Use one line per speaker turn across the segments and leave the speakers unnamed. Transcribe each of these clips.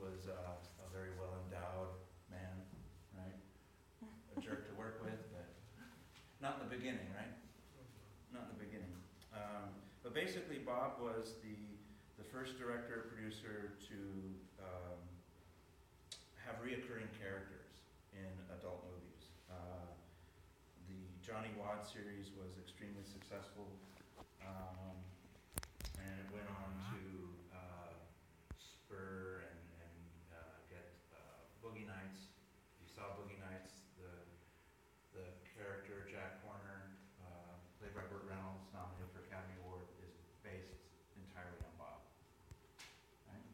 was uh, a very well endowed man, right? A jerk to work with, but not in the beginning, right? Not in the beginning. Um, but basically, Bob was the, the first director producer to um, have reoccurring characters in adult movies. Uh, the Johnny Wadd series was extremely successful, um, and it went on to uh, spur and, and uh, get uh, Boogie Nights. You saw Boogie Nights, the the character Jack Horner, uh, played by Burt Reynolds, nominated for Academy Award, is based entirely on Bob. Right?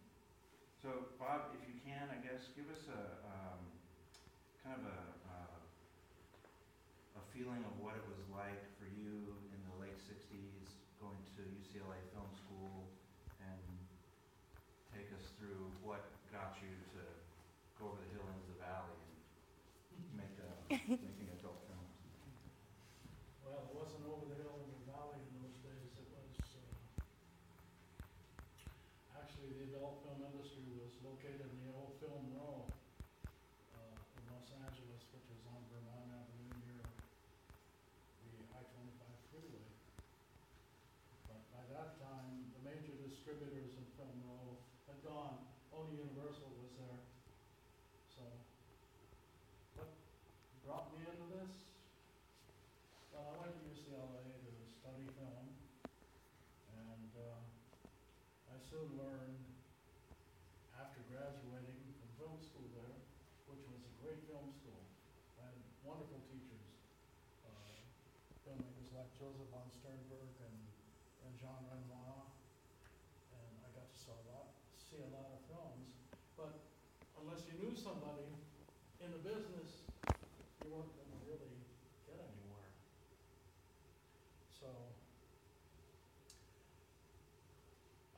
So, Bob, if you can, I guess, give us a um, kind of a, a feeling of what it was like for you in the late '60s, going to UCLA Film School, and take us through what got you to go over the hill into the valley and make uh, making adult films.
Well, it wasn't over the hill in the valley in those days, it was, uh, actually, the adult film industry was located in the old Film Row, uh, in Los Angeles, which is on Vermont Avenue near the I-25 freeway. But by that time, the major distributors in Film Row had gone, only Universal was there. So, what brought me into this? Well, I went to UCLA to study film, and uh, Soon learned, after graduating from film school there, which was a great film school, I had wonderful teachers, uh, filmmakers like Josef von Sternberg and, and Jean Renoir, and I got to saw a lot, see a lot of films, but unless you knew somebody in the business, you weren't gonna really get anywhere. So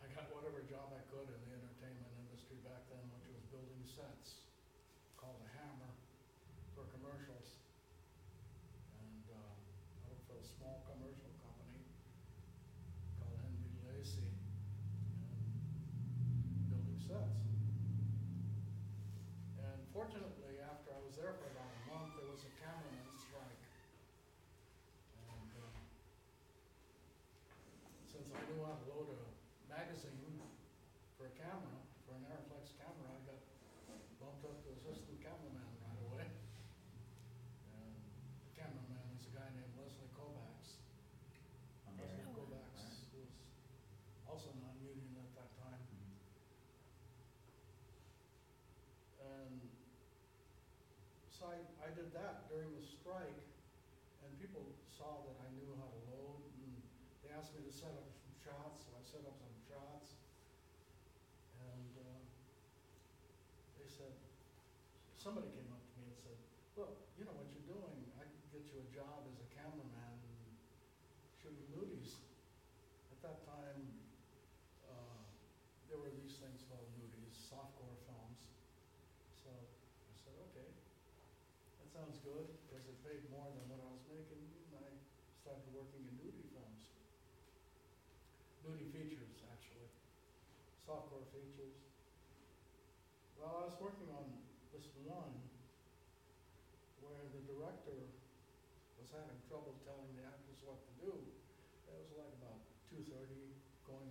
I got whatever job I could in the entertainment industry back then, which was building sets, called a hammer for commercials. And uh, I worked for a small commercial company called Henry Lacy, and building sets. Fortunately, after I was there for about a month, there was a cameraman's strike. And uh, since I knew how to load a magazine for a camera, for an Arriflex camera, I got bumped up to assistant cameraman right away. And the cameraman was a guy named Leslie Kovacs. Leslie
Okay.
Kovacs was also non-union at that time.
Mhm.
And I, I did that during the strike, and people saw that I knew how to load, and they asked me to set up some shots, so I set up some shots. And, uh, they said, somebody came up to me and said, look, you know what you're doing, I could get you a job as a cameraman shooting movies. At that time, uh, there were these things called movies, softcore films. So I said, okay, that sounds good, because it paid more than what I was making, and I started working in nudie films. Nudie features, actually, softcore features. Well, I was working on this one where the director was having trouble telling the actors what to do. It was like about two thirty, going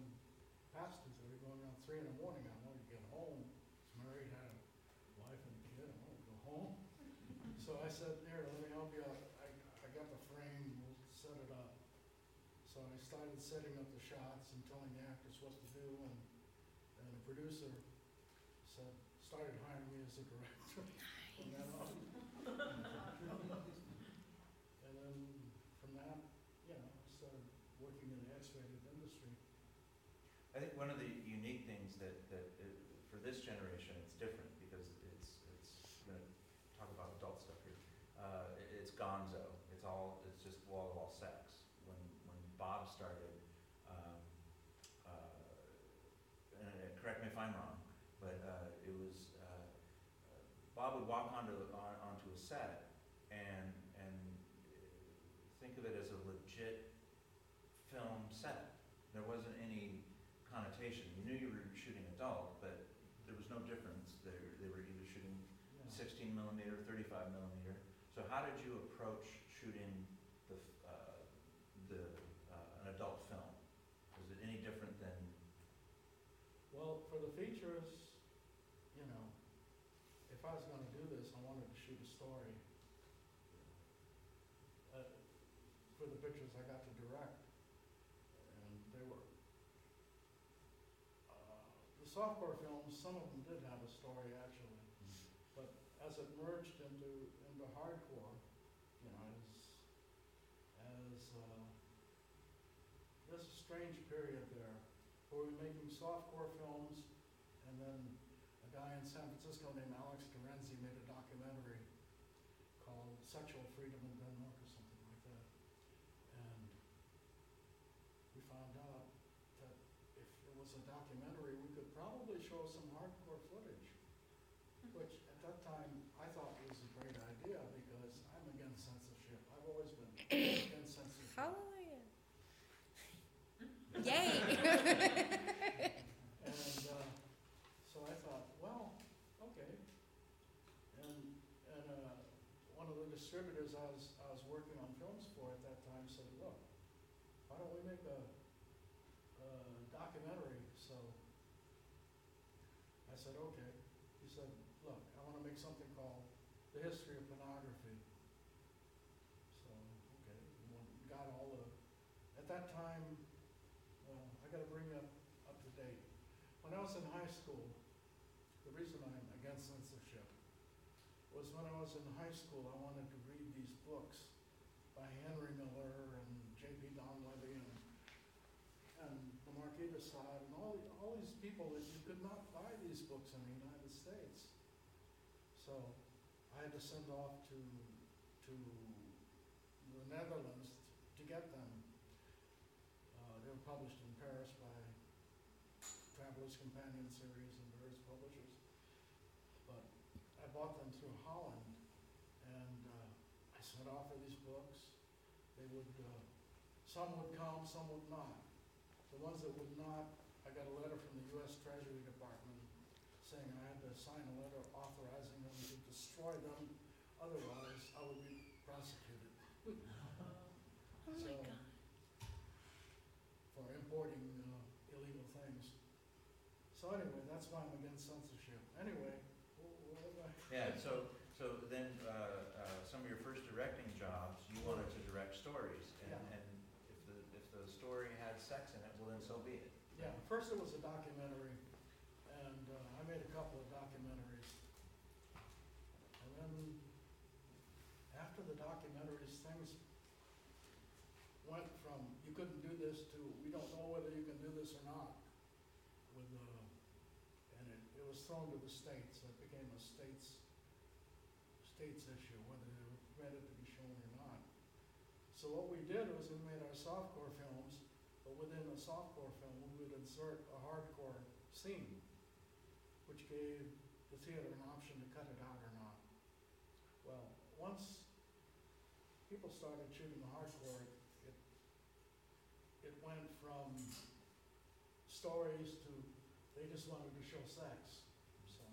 past two thirty, going around three in the morning, I wanted to get home. Was married, had a wife and a kid, I wanted to go home. So I said, here, let me help you out, I, I got the frame, we'll set it up. So I started setting up the shots and telling the actors what to do, and, and the producer said, started hiring me as a director. from then on. And then from that, you know, I started working in the X-rated industry.
I think one of the unique things that, that, uh, for this generation, it's different because it's, it's, I'm gonna talk about adult stuff here. Uh, it- it's gonzo, it's all, it's just wall-to-wall sex. When, when Bob started, um, uh, and uh, correct me if I'm wrong, but, uh, it was, uh, uh, Bob would walk onto, on, onto a set and, and uh, think of it as a legit film set. There wasn't any connotation. You knew you were shooting adult, but there was no difference thirty-five millimeter. So how did you approach shooting the, uh, the, uh, an adult film? Was it any different than,
Well, for the features, you know, if I was gonna do this, I wanted to shoot a story. Uh, For the pictures I got to direct, and they were, uh, the softcore films, some of them did have a story actually, but as it merged into, into hardcore, you know, as, as, uh, there's a strange period there where we're making softcore films, and then a guy in San Francisco named Alex de Renzy made a documentary called Sexual Freedom in Denmark or something like that. And we found out that if it was a documentary, we could probably show some hardcore footage, which at that time I thought was a great idea because I'm against censorship. I've always been against censorship.
Hallelujah. Yay.
And, uh, so I thought, well, okay. And, and, uh, one of the distributors I was, I was working on films for at that time said, look, why don't we make a, a documentary? So I said, okay. He said, look, I wanna make something called The History of Pornography. So, okay, we got all the, at that time, well, I gotta bring you up, up to date. When I was in high school, the reason I'm against censorship was when I was in high school, I wanted to read these books by Henry Miller and J.P. Donleavy and, and the Marquis de Sade and all, all these people that you could not buy these books in the United States. So I had to send off to, to the Netherlands to get them. Uh, they were published in Paris by Traveler's Companion Series and various publishers. But I bought them through Holland, and uh, I sent off for these books. They would, uh, some would come, some would not. The ones that would not, I got a letter from the US Treasury Department saying I had to sign a letter authorizing them to destroy them, otherwise I would be prosecuted.
Oh my
So-
God.
for importing uh, illegal things. So anyway, that's why I'm against censorship. Anyway, wh- what was
yeah, so, so then, uh, uh, some of your first directing jobs, you wanted to direct stories. And,
Yeah.
and if the, if the story had sex in it, well then so be it.
Yeah, first it was a documentary, and uh, I made a couple of documentaries. And then, after the documentaries, things went from, you couldn't do this, to, we don't know whether you can do this or not. With, uh, and it, it was thrown to the states, it became a states, states issue, whether they were permitted to be shown or not. So what we did was we made our softcore films, but within the softcore film, we would insert a hardcore scene, which gave the theater an option to cut it out or not. Well, once people started shooting the hardcore, it, it went from stories to, they just wanted to show sex, so.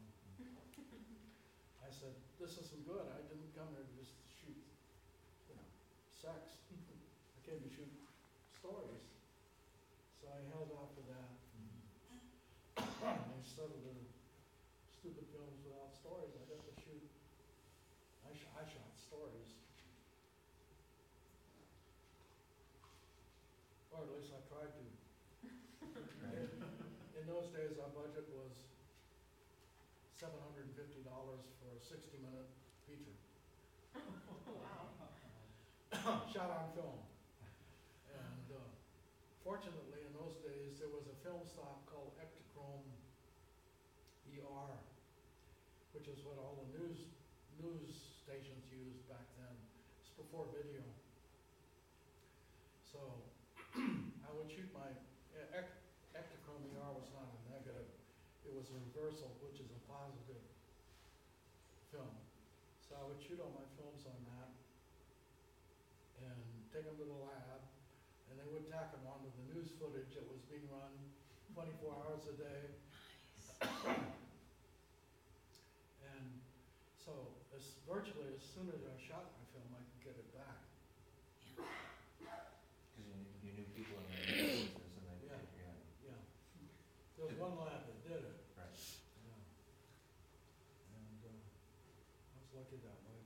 I said, this isn't good, I didn't come here to just shoot, you know, sex. I came to shoot stories. So I held out that. Instead of the stupid films without stories, I got to shoot, I sh- I shot stories. Or at least I tried to. In, in those days, our budget was seven hundred and fifty dollars for a sixty-minute feature. Shot on film. And uh, fortunately, in those days, there was a film stock called Ektachrome ER, which is what all the news, news stations used back then. It's before video. So I would shoot my, e- Ect- Ektachrome ER was not a negative, it was a reversal, which is a positive film. So I would shoot all my films on that and take them to the lab, and they would tack them onto the news footage that was being run twenty-four hours a day. And so, as as virtually, as soon as I shot my film, I could get it back.
Because you, knew- you knew people in the business and they,
Yeah.
yeah,
Yeah. There was one lab that did it,
right.
yeah. And, uh, I was lucky that way.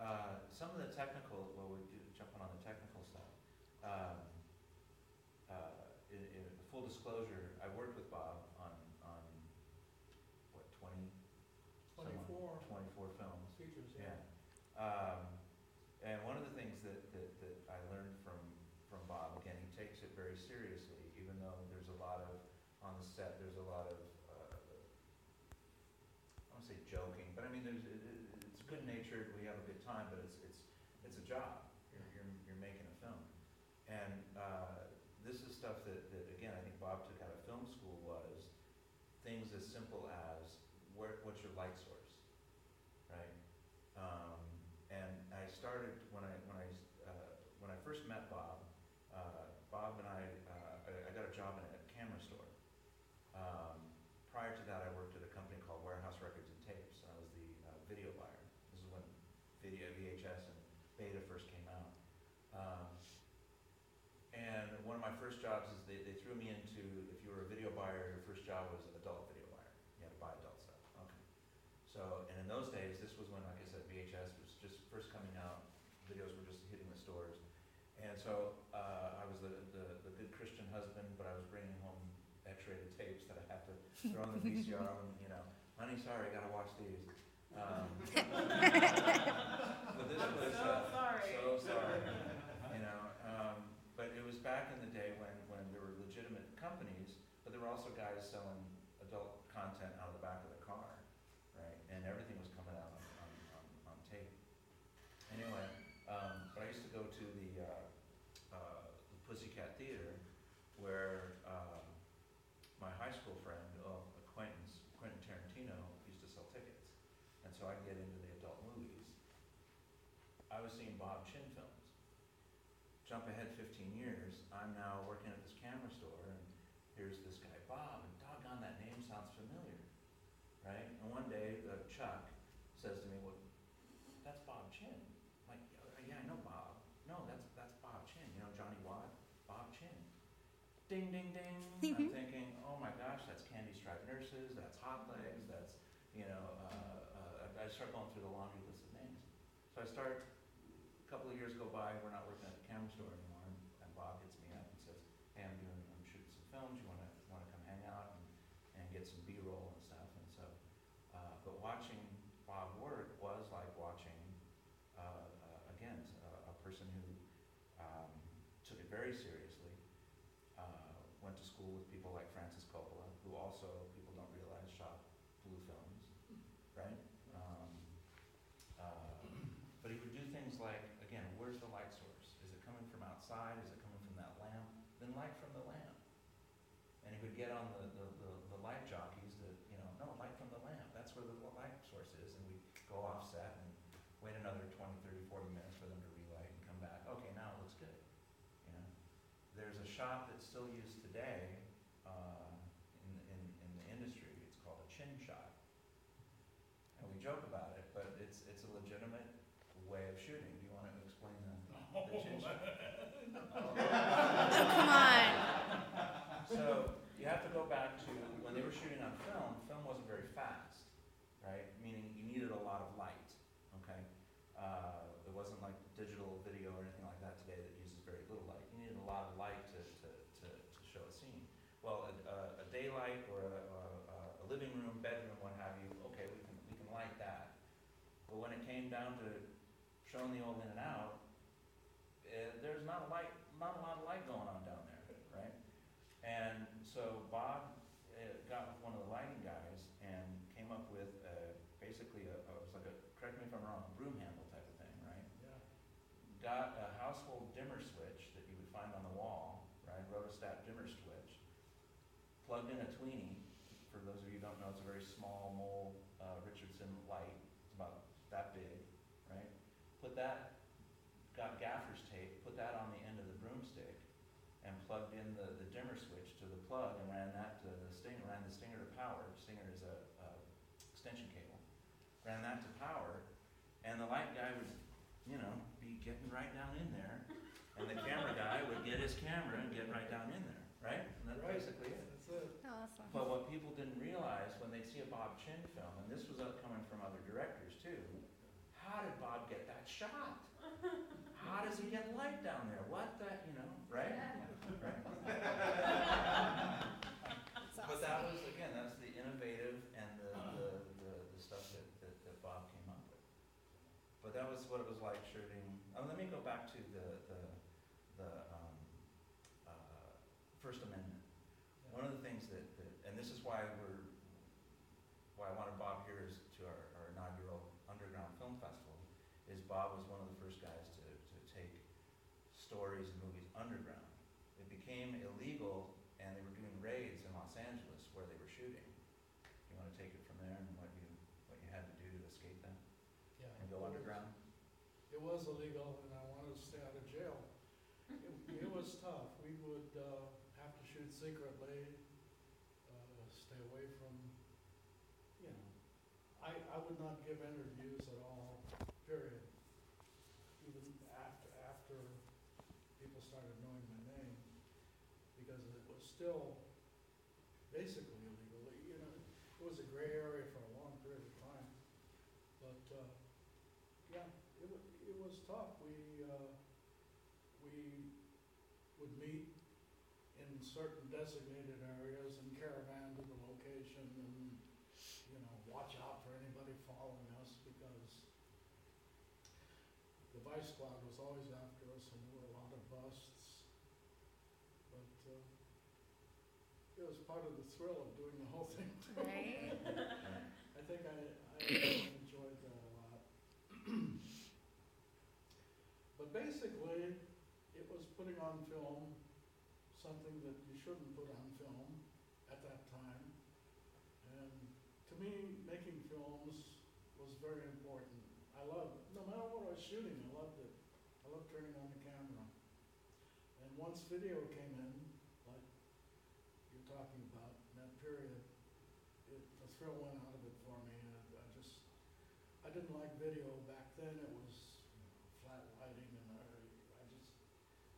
Uh, some of the technical, well, we do, jumping on the technical stuff. Um, uh, in, in full disclosure, I worked with Bob on, on, what, twenty? some odd-
Twenty-four
Twenty-four films.
features,
Yeah.
Yeah.
Um, and one of the things that, that, that I learned from, from Bob, again, he takes it very seriously, even though there's a lot of, on the set, there's a lot of, uh, I don't wanna say joking, but I mean, there's, it, it, it's good natured, we have a good time, but it's, it's, it's a job. You're, you're, you're making a film. And, uh, this is stuff that, that, again, I think Bob took out of film school was things as simple as, where, what's your light source, right? Um, and I started, when I, when I, uh, when I first met Bob, uh, Bob and I, uh, I, I got a job in a camera store. Um, prior to that, I worked at a company called Warehouse Records and Tapes, I was the, uh, video buyer. This is when video, VHS and Beta first came out. Um, and one of my first jobs is they, they threw me into, if you were a video buyer, your first job was adult video buyer. You had to buy adult stuff, okay. So, and in those days, this was when, like I said, VHS was just first coming out, videos were just hitting the stores. And so, uh, I was the, the, the good Christian husband, but I was bringing home X-rated tapes that I had to throw the VCR and, you know, honey, sorry, I gotta watch these. Um, But this was, uh,
sorry.
so sorry, you know, um, but it was back in the day when, when there were legitimate companies, but there were also guys selling adult content out of the back of the car, right? And everything was coming out on, on, on, on tape. Anyway, um, but I used to go to the, uh, uh, the Pussycat Theater where, um, my high school friend, oh, acquaintance, Quentin Tarantino, used to sell tickets. So I'd get into the adult movies. I was seeing Bob Chinn films. Jump ahead fifteen years, I'm now working at this camera store and here's this guy Bob, and doggone, that name sounds familiar, right? And one day, uh, Chuck says to me, well, that's Bob Chinn. I'm like, "Yeah, yeah, I know Bob. No, that's, that's Bob Chinn, you know Johnny Wadd, Bob Chinn. Ding, ding, ding. I'm thinking, oh my gosh, that's Candy Striped Nurses, that's Hot Legs, that's, you know, uh, uh, I start going through the laundry list of names. So I start, a couple of years go by, we're not working at the camera store anymore, and Bob hits me up and says, hey, I'm doing, I'm shooting some films, you wanna, wanna come hang out and, and get some B-roll and stuff, and so, uh, but watching Bob work was like watching, uh, uh, again, a, a person who, um, took it very seriously, uh, went to school with people like Francis Coppola, who also, people don't realize, shot blue films, right? Um, uh, but he would do things like, again, where's the light source? Is it coming from outside? Is it coming from that lamp? Then light from the lamp. And he would get on the, the, the, the light jockeys that, you know, no, light from the lamp, that's where the light source is, and we'd go offset and wait another 20, 30, 40 minutes for them to relight and come back, okay, now it looks good, you know? There's a shot that's still used today, uh, in, in, in the industry, it's called a chin shot. And we joke about it, but it's, it's a legitimate way of shooting, do you wanna explain the, the chin shot?
Oh, come on.
So, you have to go back to, when they were shooting on film, film wasn't very fast, right? Meaning you needed a lot of light, okay? Uh, it wasn't like digital video or anything like that today that uses very little light. You needed a lot of light to, to, to, to show a scene. Well, a, a- a daylight or a, a- a living room, bedroom, what have you, okay, we can, we can light that. But when it came down to showing the old in and out, uh, there's not a light, not a lot of light going on down there, right? And so Bob uh, got with one of the lighting guys and came up with uh, basically a, a- it was like a, correct me if I'm wrong, a broom handle type of thing, right?
Yeah,
Got a household dimmer switch that you would find on the wall, right, rheostat dimmer switch, plugged in a tweenie, for those of you who don't know, it's a very small mole uh, Richardson light, it's about that big, right? Put that, got gaffer's tape, put that on the end of the broomstick, and plugged in the, the dimmer switch to the plug and ran that to the Stinger, ran the Stinger to power. Stinger is a, a extension cable. ran that to power, and the light guy would, you know, be getting right down in there, and the camera guy would get his camera and get right down in there, right? And that's
Right.
basically it.
That's it.
Awesome.
But what people didn't realize when they see a Bob Chinn film, and this was up coming from other directors too, how did Bob get that shot? How does he get light down there? What the, you know, right? Right? But that was, again, that's the innovative and the, the, the, the stuff that, that, that Bob came up with. But that was what it was like shooting, oh, let me go back to the, the, the, um, uh, First Amendment. One of the things that, that, and this is why we're, why I wanted Bob here is to our, our inaugural Underground Film Festival, is Bob was one of the first guys to, to take stories and movies underground. It became illegal and they were doing raids in Los Angeles where they were shooting. You wanna take it from there and what you, what you had to do to escape that
Yeah.
and go underground?
It was illegal and I wanted to stay out of jail. It, it was tough. We would, uh, have to shoot secretly, uh, stay away from, you know, I, I would not give interviews at all, period. Even after, after people started knowing my name, because it was still basically illegal. You know, it was a gray area for a long period of time. But, uh, yeah, it it was tough. We, uh, we would meet in certain designated areas and caravan to the location and, you know, watch out for anybody following us because the vice squad was always after us and there were a lot of busts. But, uh, it was part of the thrill of doing the whole thing too.
Right?
I think I, I enjoyed that a lot. But basically, it was putting on film something that you shouldn't put on film at that time. And to me, making films was very important. I loved, no matter what I was shooting, I loved it. I loved turning on the camera. And once video came in, like you're talking about, in that period, thrill went out of it for me, and I just, I didn't like video back then, it was you know, flat lighting, and I, I just,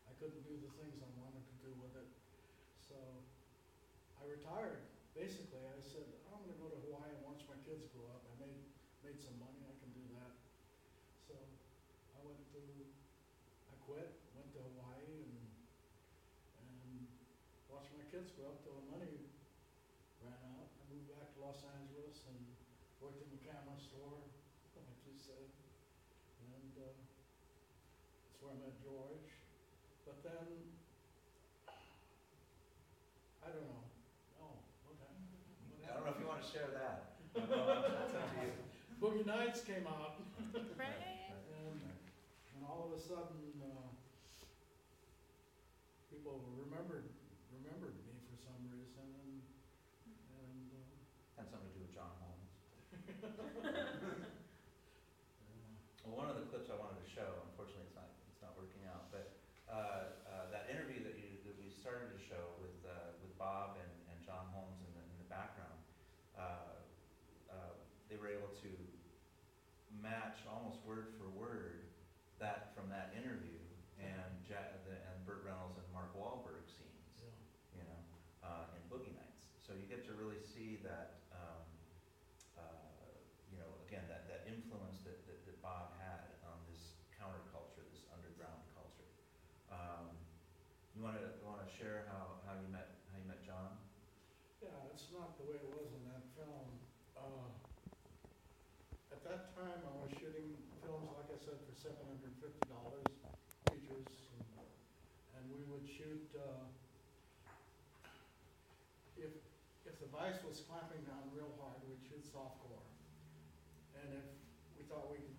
I couldn't do the things I wanted to do with it. So, I retired, basically, I said, I'm gonna go to Hawaii and watch my kids grow up, I made, made some money, I can do that. So, I went to, I quit, went to Hawaii and, and watched my kids grow up till the money ran out. I moved back to Los Angeles and worked in the camera store, like you said. And, uh, that's where I met George. But then, I don't know, oh, okay. What
I don't know if you wanna share that.
happened?
That's up to you.
Boogie Nights came out
Right?
and, and all of a sudden, uh, people remembered, remembered me for some reason and, and, uh,
Had something to do with John Holmes.
uh,
Well, one of the clips I wanted to show, unfortunately, it's not, it's not working out, but, uh, uh, that interview that you, that we started to show with, uh, with Bob and, and John Holmes in the, in the background, uh, uh, they were able to match almost word for word that, from that interview and Ja- the, and Burt Reynolds and Mark Wahlberg scenes
yeah.
you know, uh, in Boogie Nights. So you get to really see that, um, uh, you know, again, that, that influence that, that, that Bob had on this counterculture, this underground culture. Um, you wanna, you wanna share how, how you met, how you met John?
Yeah, it's not the way it was in that film. Uh, At that time, I was shooting films, like I said, for seven hundred and fifty dollars, features, and, and we would shoot, uh, if, if the vice was clamping down real hard, we'd shoot softcore. And if we thought we could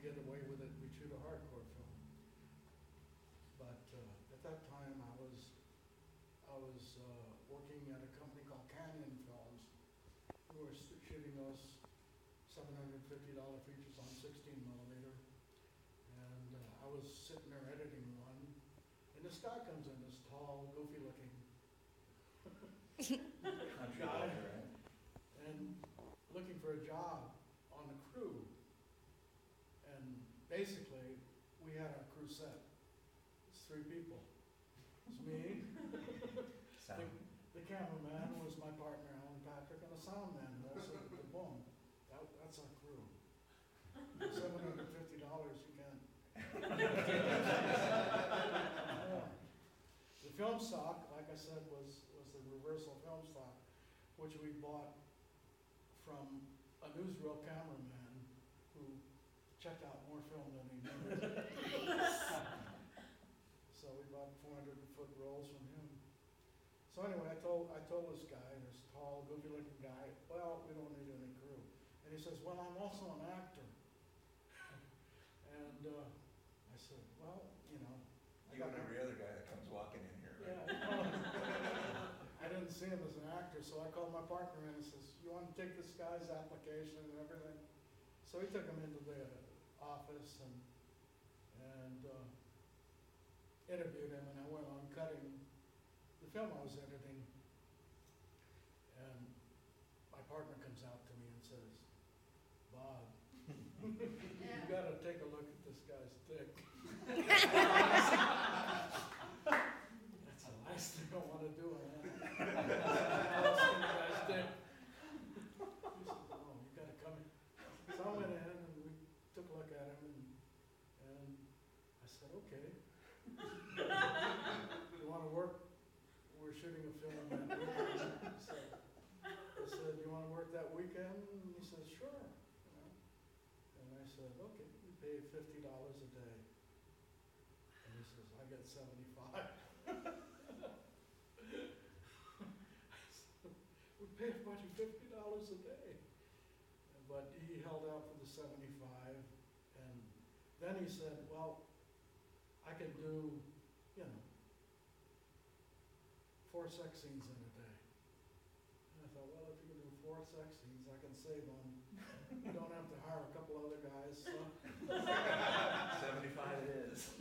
for a job on the crew. And basically, a newsreel cameraman who checked out more film than he needed. So we bought four hundred foot rolls from him. So anyway, I told, I told this guy, this tall, goofy looking guy, well, we don't need any crew. And he says, well, I'm also an actor. And, uh, I said, well, you know. I
You
got
and
my-
every other guy that comes walking in here,
Yeah,
right?
I didn't see him as an actor, so I called my partner in and says, you wanna take this guy's application and everything? So he took him into the office and, and, uh, interviewed him, and I went on cutting the film I was editing. And my partner comes out to me and says, Bob, you gotta take a look at this guy's dick. That's the last thing I wanna do, man. I'll see the guy's dick. He said, oh, you gotta come in. So I went in and we took a look at him and, and I said, okay. You wanna work, we're shooting a film weekend, so. I said, you wanna work that weekend? And he said, sure, you know. And I said, okay, we pay fifty dollars a day. And he says, I get seventy-five. We pay everybody fifty dollars a day. But he held out for the seventy-five, and then he said, well, I can do, you know, four sex scenes in a day. And I thought, well, if you can do four sex scenes, I can save on, you don't have to hire a couple other guys, so.
Seventy-five it is.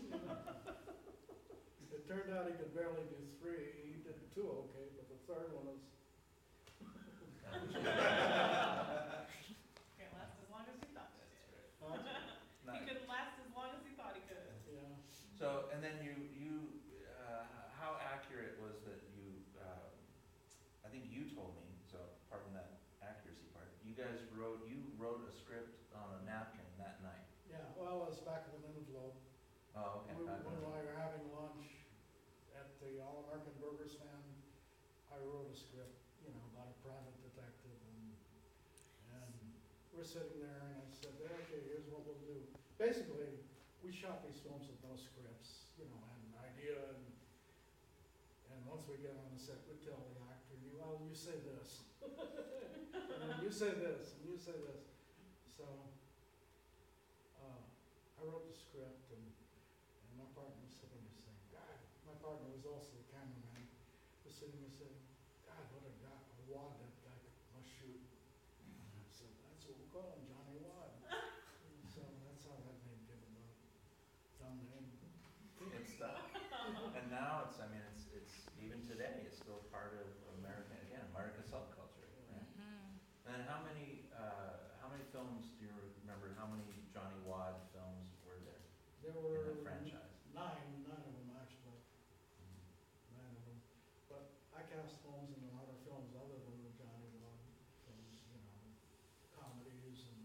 It turned out he could barely do three, he did two okay, but the third one was,
Can't last as long as you thought it.
uh,
He
Nice.
couldn't last as long as he thought he could.
yeah.
So, and then you, you, uh, how accurate was that you, uh, I think you told me, so pardon that accuracy part, you guys wrote, you wrote a script on a napkin that night?
Yeah, well, it was back of an envelope.
Oh, okay.
When
I
when
don't know.
we were having lunch at the All-American Burger Stand, I wrote a script, you know, about a private detective and, and sitting there and I said, okay, here's what we'll do. Basically, we shot these films with no scripts, you know, had an idea and, and once we get on the set, we tell the actor, you, well, you say this. And you say this, and you say this. So, uh, I wrote the script and, and my partner was sitting there saying, God, my partner was also the cameraman, was sitting there saying, God, what a guy, a wad that guy must shoot. And I call him, Johnny Wadd. And so that's how that name came about, dumb name.
It's stuff. And now it's, I mean, it's, it's, even today, it's still part of American, again, American subculture, right? And how many, uh, how many films do you remember, how many Johnny Wadd films were there
There
in
were
that franchise?
nine, nine of them actually, nine of them. But I cast Holmes in a lot of films other than the Johnny Wadd films, you know, comedies and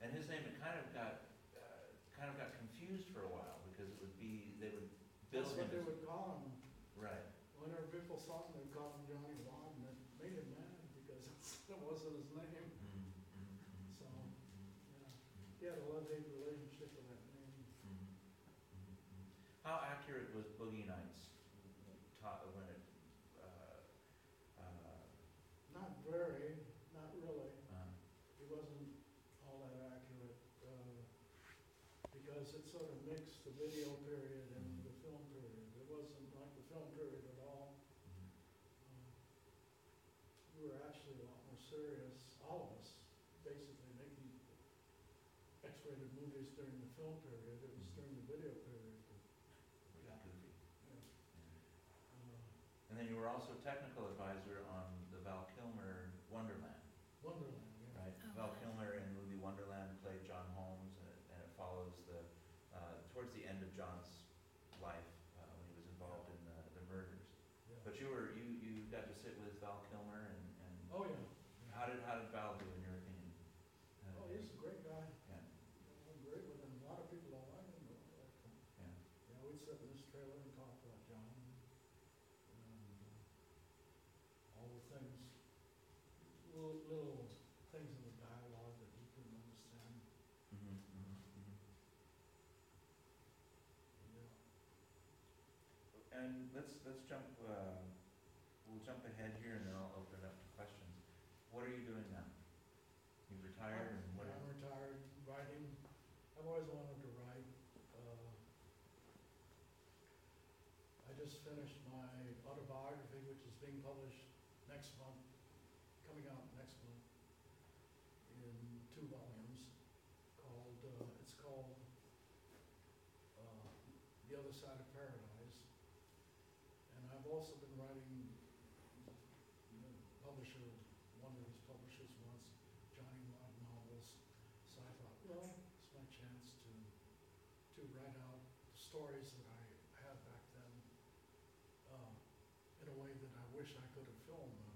And his name, it kind of got, uh, kind of got confused for a while, because it would be, they would bill
That's
him
what they
as,
would call him.
right,
Whenever people saw him, they'd call him Johnny Wadd, and it made him mad because it's, that wasn't his name.
Mm, mm, mm,
So,
mm,
yeah, he had a love-hate relationship with that name.
mm, mm, mm. How accurate was Boogie Nights taught when it, uh, uh,
Not very, not really.
uh,
It wasn't all that accurate, uh, because it sort of mixed the video period period, it was during the video period.
Goofy. And then you were also technical advisor on the Val Kilmer Wonderland,
Wonderland, yeah.
right?
Oh,
Val. Kilmer in the movie Wonderland played John Holmes, and it- and it follows
the, uh, towards the end of John's life, uh, when he was involved in the, the murders. yeah. But you
were, you, you got to sit with Val Kilmer and, and Oh,
yeah.
how did, how did Val do And let's, let's jump, uh, we'll jump ahead here and then I'll open it up to questions. What are you doing now? You've retired and what
I'm retired, writing, I've always wanted to write, uh, I just finished my autobiography, which is being published next month, coming out next month, in two volumes, called, uh, it's called, uh, The Other Side of Paradise. And I've also been writing, you know, publisher, one of his publishers wants Johnny Wadd novels. So I thought, well, it's my chance to, to write out stories that I had back then, uh, in a way that I wish I could have filmed them,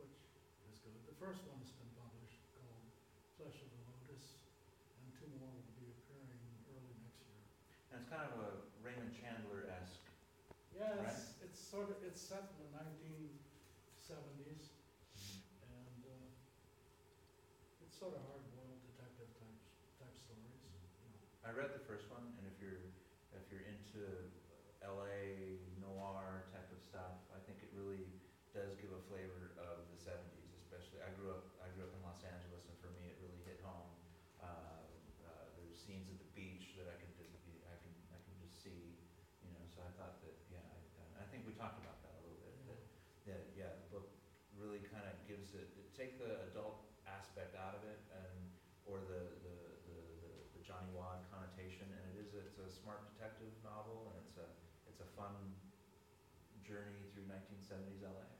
which is good. The first one has been published called Flesh of the Lotus, and two more will be appearing early next year.
and it's kind of a Raymond Chandler-esque,
Yeah,
Right.
it's, it's sort of, it's set in the nineteen seventies, and, uh, it's sort of hard-boiled detective type, type stories, you know.
I read the first one, and if you're, if you're into LA noir type of stuff, I think it really does give a flavor of the seventies, especially, I grew up, I grew up in Los Angeles, and for me, it really hit home. Uh, uh, there's scenes at the beach that I can just, I can, I can just see, you know, so I thought that, yeah, I, I think we talked about that a little bit, that, that, yeah, the book really kind of gives it, it- take the adult aspect out of it, and, or the, the, the, the- the Johnny Wadd connotation, and it is, it's a smart detective novel, and it's a, it's a fun journey through nineteen seventies LA.